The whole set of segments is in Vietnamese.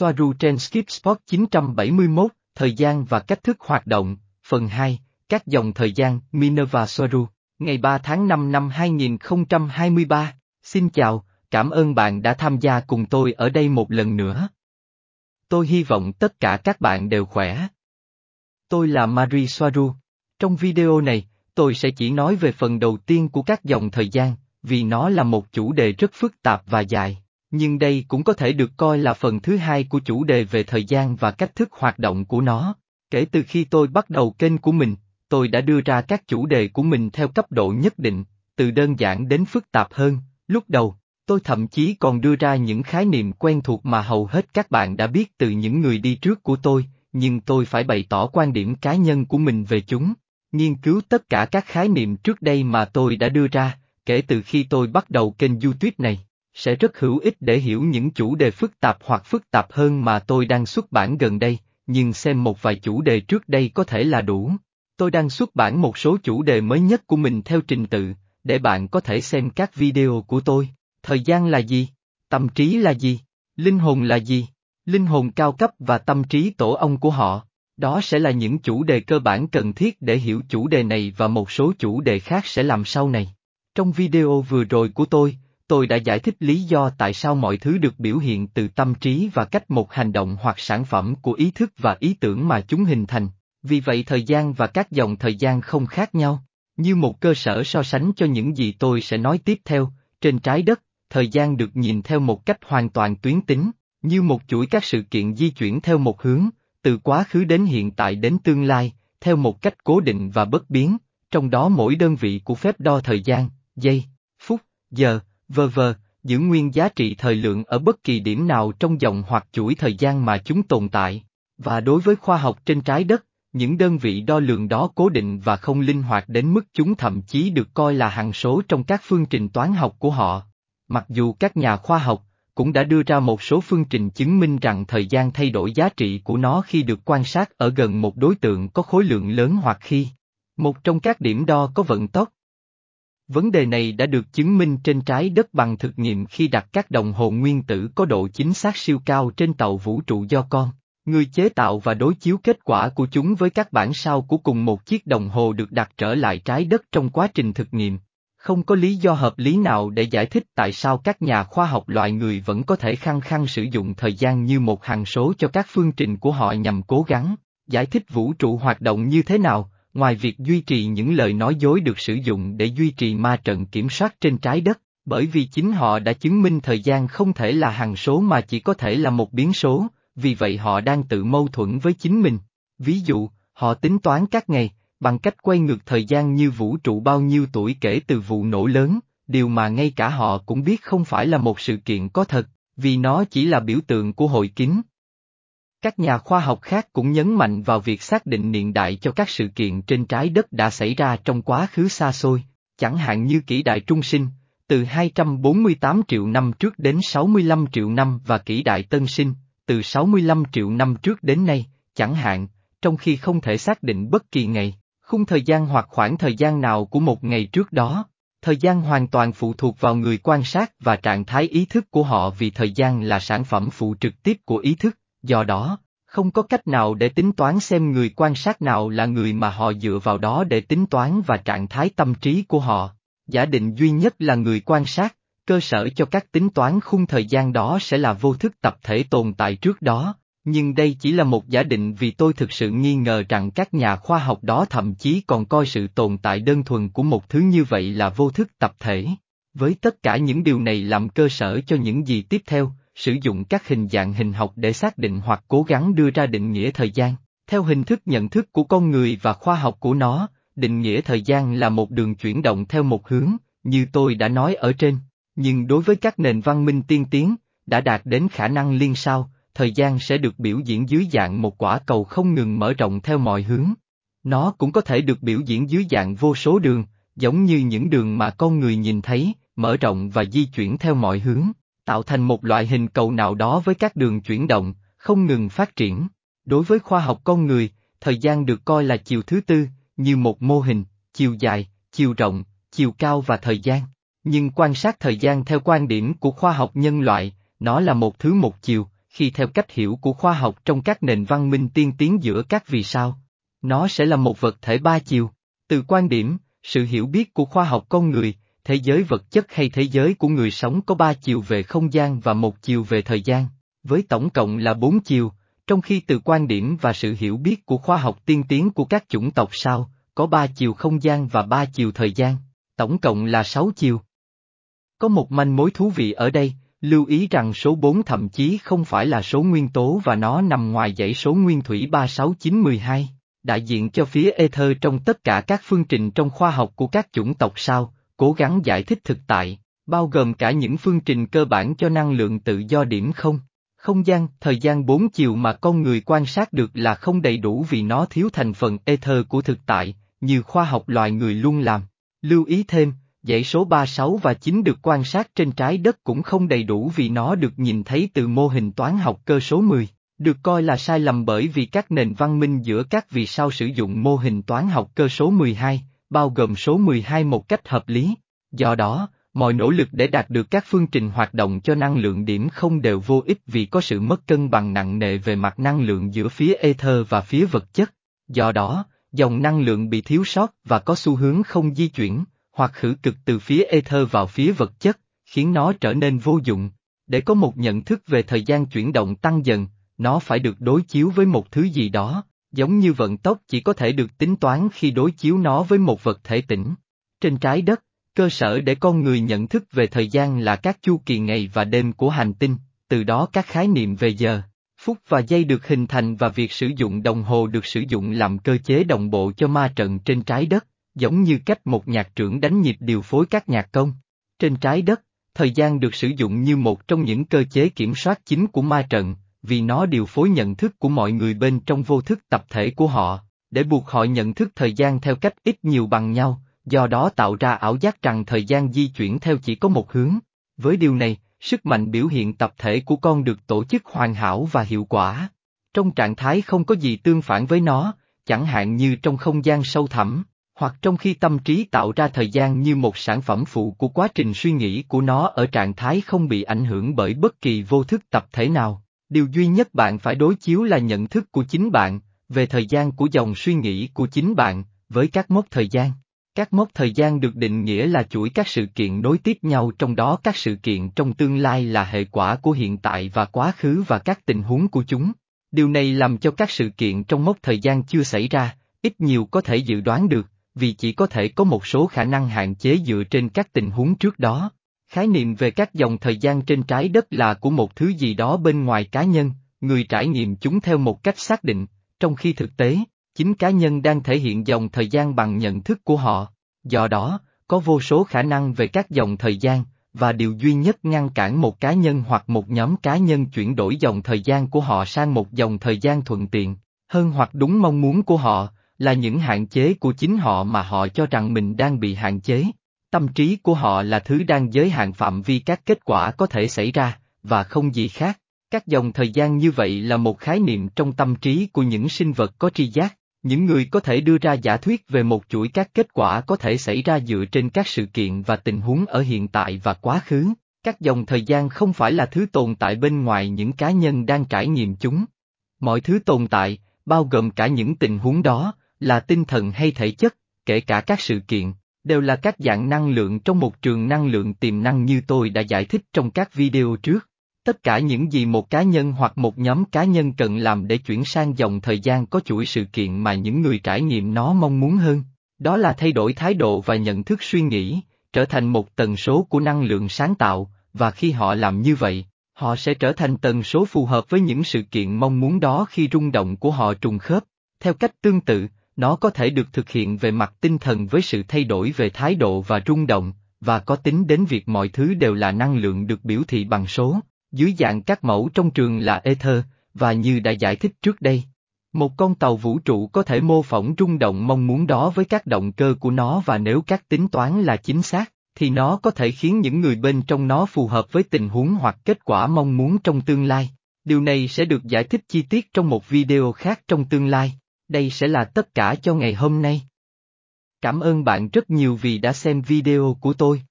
Soaru trên Skip Spot 971, Thời gian và cách thức hoạt động, phần 2, các dòng thời gian, Minerva Soaru, ngày 3 tháng 5 năm 2023. Xin chào, cảm ơn bạn đã tham gia cùng tôi ở đây một lần nữa. Tôi hy vọng tất cả các bạn đều khỏe. Tôi là Marie Soaru. Trong video này, tôi sẽ chỉ nói về phần đầu tiên của các dòng thời gian, vì nó là một chủ đề rất phức tạp và dài. Nhưng đây cũng có thể được coi là phần thứ hai của chủ đề về thời gian và cách thức hoạt động của nó. Kể từ khi tôi bắt đầu kênh của mình, tôi đã đưa ra các chủ đề của mình theo cấp độ nhất định, từ đơn giản đến phức tạp hơn. Lúc đầu, tôi thậm chí còn đưa ra những khái niệm quen thuộc mà hầu hết các bạn đã biết từ những người đi trước của tôi, nhưng tôi phải bày tỏ quan điểm cá nhân của mình về chúng. Nghiên cứu tất cả các khái niệm trước đây mà tôi đã đưa ra, kể từ khi tôi bắt đầu kênh YouTube này sẽ rất hữu ích để hiểu những chủ đề phức tạp hoặc phức tạp hơn mà tôi đang xuất bản gần đây, nhưng xem một vài chủ đề trước đây có thể là đủ. Tôi đang xuất bản một số chủ đề mới nhất của mình theo trình tự, để bạn có thể xem các video của tôi. Thời gian là gì? Tâm trí là gì? Linh hồn là gì? Linh hồn cao cấp và tâm trí tổ ong của họ. Đó sẽ là những chủ đề cơ bản cần thiết để hiểu chủ đề này và một số chủ đề khác sẽ làm sau này. Trong video vừa rồi của tôi, tôi đã giải thích lý do tại sao mọi thứ được biểu hiện từ tâm trí và cách một hành động hoặc sản phẩm của ý thức và ý tưởng mà chúng hình thành. Vì vậy thời gian và các dòng thời gian không khác nhau. Như một cơ sở so sánh cho những gì tôi sẽ nói tiếp theo, trên trái đất, thời gian được nhìn theo một cách hoàn toàn tuyến tính, như một chuỗi các sự kiện di chuyển theo một hướng, từ quá khứ đến hiện tại đến tương lai, theo một cách cố định và bất biến, trong đó mỗi đơn vị của phép đo thời gian, giây, phút, giờ, vờ vờ, giữ nguyên giá trị thời lượng ở bất kỳ điểm nào trong dòng hoặc chuỗi thời gian mà chúng tồn tại. Và đối với khoa học trên trái đất, những đơn vị đo lường đó cố định và không linh hoạt đến mức chúng thậm chí được coi là hằng số trong các phương trình toán học của họ. Mặc dù các nhà khoa học cũng đã đưa ra một số phương trình chứng minh rằng thời gian thay đổi giá trị của nó khi được quan sát ở gần một đối tượng có khối lượng lớn hoặc khi một trong các điểm đo có vận tốc. Vấn đề này đã được chứng minh trên trái đất bằng thực nghiệm khi đặt các đồng hồ nguyên tử có độ chính xác siêu cao trên tàu vũ trụ do con. Người chế tạo và đối chiếu kết quả của chúng với các bản sao của cùng một chiếc đồng hồ được đặt trở lại trái đất trong quá trình thực nghiệm. Không có lý do hợp lý nào để giải thích tại sao các nhà khoa học loại người vẫn có thể khăng khăng sử dụng thời gian như một hằng số cho các phương trình của họ nhằm cố gắng giải thích vũ trụ hoạt động như thế nào, ngoài việc duy trì những lời nói dối được sử dụng để duy trì ma trận kiểm soát trên trái đất, bởi vì chính họ đã chứng minh thời gian không thể là hằng số mà chỉ có thể là một biến số, vì vậy họ đang tự mâu thuẫn với chính mình. Ví dụ, họ tính toán các ngày, bằng cách quay ngược thời gian như vũ trụ bao nhiêu tuổi kể từ vụ nổ lớn, điều mà ngay cả họ cũng biết không phải là một sự kiện có thật, vì nó chỉ là biểu tượng của hội kính. Các nhà khoa học khác cũng nhấn mạnh vào việc xác định niên đại cho các sự kiện trên trái đất đã xảy ra trong quá khứ xa xôi, chẳng hạn như kỷ đại trung sinh, từ 248 triệu năm trước đến 65 triệu năm và kỷ đại tân sinh, từ 65 triệu năm trước đến nay, chẳng hạn, trong khi không thể xác định bất kỳ ngày, khung thời gian hoặc khoảng thời gian nào của một ngày trước đó. Thời gian hoàn toàn phụ thuộc vào người quan sát và trạng thái ý thức của họ vì thời gian là sản phẩm phụ trực tiếp của ý thức, do đó, không có cách nào để tính toán xem người quan sát nào là người mà họ dựa vào đó để tính toán và trạng thái tâm trí của họ. Giả định duy nhất là người quan sát, cơ sở cho các tính toán khung thời gian đó sẽ là vô thức tập thể tồn tại trước đó, nhưng đây chỉ là một giả định vì tôi thực sự nghi ngờ rằng các nhà khoa học đó thậm chí còn coi sự tồn tại đơn thuần của một thứ như vậy là vô thức tập thể. Với tất cả những điều này làm cơ sở cho những gì tiếp theo, sử dụng các hình dạng hình học để xác định hoặc cố gắng đưa ra định nghĩa thời gian, theo hình thức nhận thức của con người và khoa học của nó, định nghĩa thời gian là một đường chuyển động theo một hướng, như tôi đã nói ở trên, nhưng đối với các nền văn minh tiên tiến, đã đạt đến khả năng liên sao, thời gian sẽ được biểu diễn dưới dạng một quả cầu không ngừng mở rộng theo mọi hướng. Nó cũng có thể được biểu diễn dưới dạng vô số đường, giống như những đường mà con người nhìn thấy, mở rộng và di chuyển theo mọi hướng, tạo thành một loại hình cầu nào đó với các đường chuyển động, không ngừng phát triển. Đối với khoa học con người, thời gian được coi là chiều thứ tư, như một mô hình, chiều dài, chiều rộng, chiều cao và thời gian. Nhưng quan sát thời gian theo quan điểm của khoa học nhân loại, nó là một thứ một chiều, khi theo cách hiểu của khoa học trong các nền văn minh tiên tiến giữa các vì sao. Nó sẽ là một vật thể ba chiều. Từ quan điểm, sự hiểu biết của khoa học con người, thế giới vật chất hay thế giới của người sống có ba chiều về không gian và một chiều về thời gian, với tổng cộng là bốn chiều, trong khi từ quan điểm và sự hiểu biết của khoa học tiên tiến của các chủng tộc sao, có ba chiều không gian và ba chiều thời gian, tổng cộng là sáu chiều. Có một manh mối thú vị ở đây, lưu ý rằng số 4 thậm chí không phải là số nguyên tố và nó nằm ngoài dãy số nguyên thủy 36912, đại diện cho phía ether trong tất cả các phương trình trong khoa học của các chủng tộc sao, cố gắng giải thích thực tại, bao gồm cả những phương trình cơ bản cho năng lượng tự do điểm không. Không gian, thời gian bốn chiều mà con người quan sát được là không đầy đủ vì nó thiếu thành phần ether của thực tại, như khoa học loài người luôn làm. Lưu ý thêm, dãy số 36 và 9 được quan sát trên trái đất cũng không đầy đủ vì nó được nhìn thấy từ mô hình toán học cơ số 10, được coi là sai lầm bởi vì các nền văn minh giữa các vì sao sử dụng mô hình toán học cơ số 12, bao gồm số 12 một cách hợp lý. Do đó, mọi nỗ lực để đạt được các phương trình hoạt động cho năng lượng điểm không đều vô ích vì có sự mất cân bằng nặng nề về mặt năng lượng giữa phía ether và phía vật chất. Do đó, dòng năng lượng bị thiếu sót và có xu hướng không di chuyển, hoặc khử cực từ phía ether vào phía vật chất, khiến nó trở nên vô dụng. Để có một nhận thức về thời gian chuyển động tăng dần, nó phải được đối chiếu với một thứ gì đó, giống như vận tốc chỉ có thể được tính toán khi đối chiếu nó với một vật thể tĩnh. Trên trái đất, cơ sở để con người nhận thức về thời gian là các chu kỳ ngày và đêm của hành tinh, từ đó các khái niệm về giờ, phút và giây được hình thành và việc sử dụng đồng hồ được sử dụng làm cơ chế đồng bộ cho ma trận trên trái đất, giống như cách một nhạc trưởng đánh nhịp điều phối các nhạc công. Trên trái đất, thời gian được sử dụng như một trong những cơ chế kiểm soát chính của ma trận, vì nó điều phối nhận thức của mọi người bên trong vô thức tập thể của họ, để buộc họ nhận thức thời gian theo cách ít nhiều bằng nhau, do đó tạo ra ảo giác rằng thời gian di chuyển theo chỉ có một hướng. Với điều này, sức mạnh biểu hiện tập thể của con được tổ chức hoàn hảo và hiệu quả. Trong trạng thái không có gì tương phản với nó, chẳng hạn như trong không gian sâu thẳm, hoặc trong khi tâm trí tạo ra thời gian như một sản phẩm phụ của quá trình suy nghĩ của nó ở trạng thái không bị ảnh hưởng bởi bất kỳ vô thức tập thể nào. Điều duy nhất bạn phải đối chiếu là nhận thức của chính bạn, về thời gian của dòng suy nghĩ của chính bạn, với các mốc thời gian. Các mốc thời gian được định nghĩa là chuỗi các sự kiện nối tiếp nhau trong đó các sự kiện trong tương lai là hệ quả của hiện tại và quá khứ và các tình huống của chúng. Điều này làm cho các sự kiện trong mốc thời gian chưa xảy ra, ít nhiều có thể dự đoán được, vì chỉ có thể có một số khả năng hạn chế dựa trên các tình huống trước đó. Khái niệm về các dòng thời gian trên trái đất là của một thứ gì đó bên ngoài cá nhân, người trải nghiệm chúng theo một cách xác định, trong khi thực tế, chính cá nhân đang thể hiện dòng thời gian bằng nhận thức của họ. Do đó, có vô số khả năng về các dòng thời gian, và điều duy nhất ngăn cản một cá nhân hoặc một nhóm cá nhân chuyển đổi dòng thời gian của họ sang một dòng thời gian thuận tiện, hơn hoặc đúng mong muốn của họ, là những hạn chế của chính họ mà họ cho rằng mình đang bị hạn chế. Tâm trí của họ là thứ đang giới hạn phạm vi các kết quả có thể xảy ra, và không gì khác. Các dòng thời gian như vậy là một khái niệm trong tâm trí của những sinh vật có tri giác, những người có thể đưa ra giả thuyết về một chuỗi các kết quả có thể xảy ra dựa trên các sự kiện và tình huống ở hiện tại và quá khứ. Các dòng thời gian không phải là thứ tồn tại bên ngoài những cá nhân đang trải nghiệm chúng. Mọi thứ tồn tại, bao gồm cả những tình huống đó, là tinh thần hay thể chất, kể cả các sự kiện, đều là các dạng năng lượng trong một trường năng lượng tiềm năng như tôi đã giải thích trong các video trước. Tất cả những gì một cá nhân hoặc một nhóm cá nhân cần làm để chuyển sang dòng thời gian có chuỗi sự kiện mà những người trải nghiệm nó mong muốn hơn, đó là thay đổi thái độ và nhận thức suy nghĩ, trở thành một tần số của năng lượng sáng tạo, và khi họ làm như vậy, họ sẽ trở thành tần số phù hợp với những sự kiện mong muốn đó khi rung động của họ trùng khớp. Theo cách tương tự, nó có thể được thực hiện về mặt tinh thần với sự thay đổi về thái độ và rung động, và có tính đến việc mọi thứ đều là năng lượng được biểu thị bằng số, dưới dạng các mẫu trong trường là ether, và như đã giải thích trước đây. Một con tàu vũ trụ có thể mô phỏng rung động mong muốn đó với các động cơ của nó và nếu các tính toán là chính xác, thì nó có thể khiến những người bên trong nó phù hợp với tình huống hoặc kết quả mong muốn trong tương lai. Điều này sẽ được giải thích chi tiết trong một video khác trong tương lai. Đây sẽ là tất cả cho ngày hôm nay. Cảm ơn bạn rất nhiều vì đã xem video của tôi.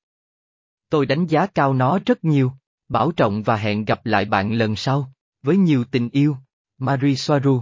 Tôi đánh giá cao nó rất nhiều, bảo trọng và hẹn gặp lại bạn lần sau. Với nhiều tình yêu, Marie Soaru